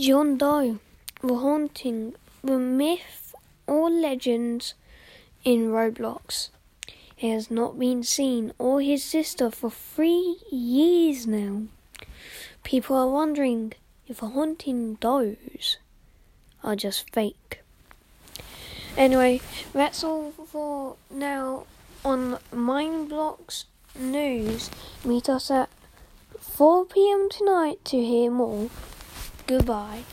John Doe, the haunting, the myth or legends in Roblox. He has not been seen or his sister for three years now. People are wondering if the haunting does are just fake. Anyway, that's all for now on Mindblocks News. Meet us at 4 pm tonight to hear more. Goodbye.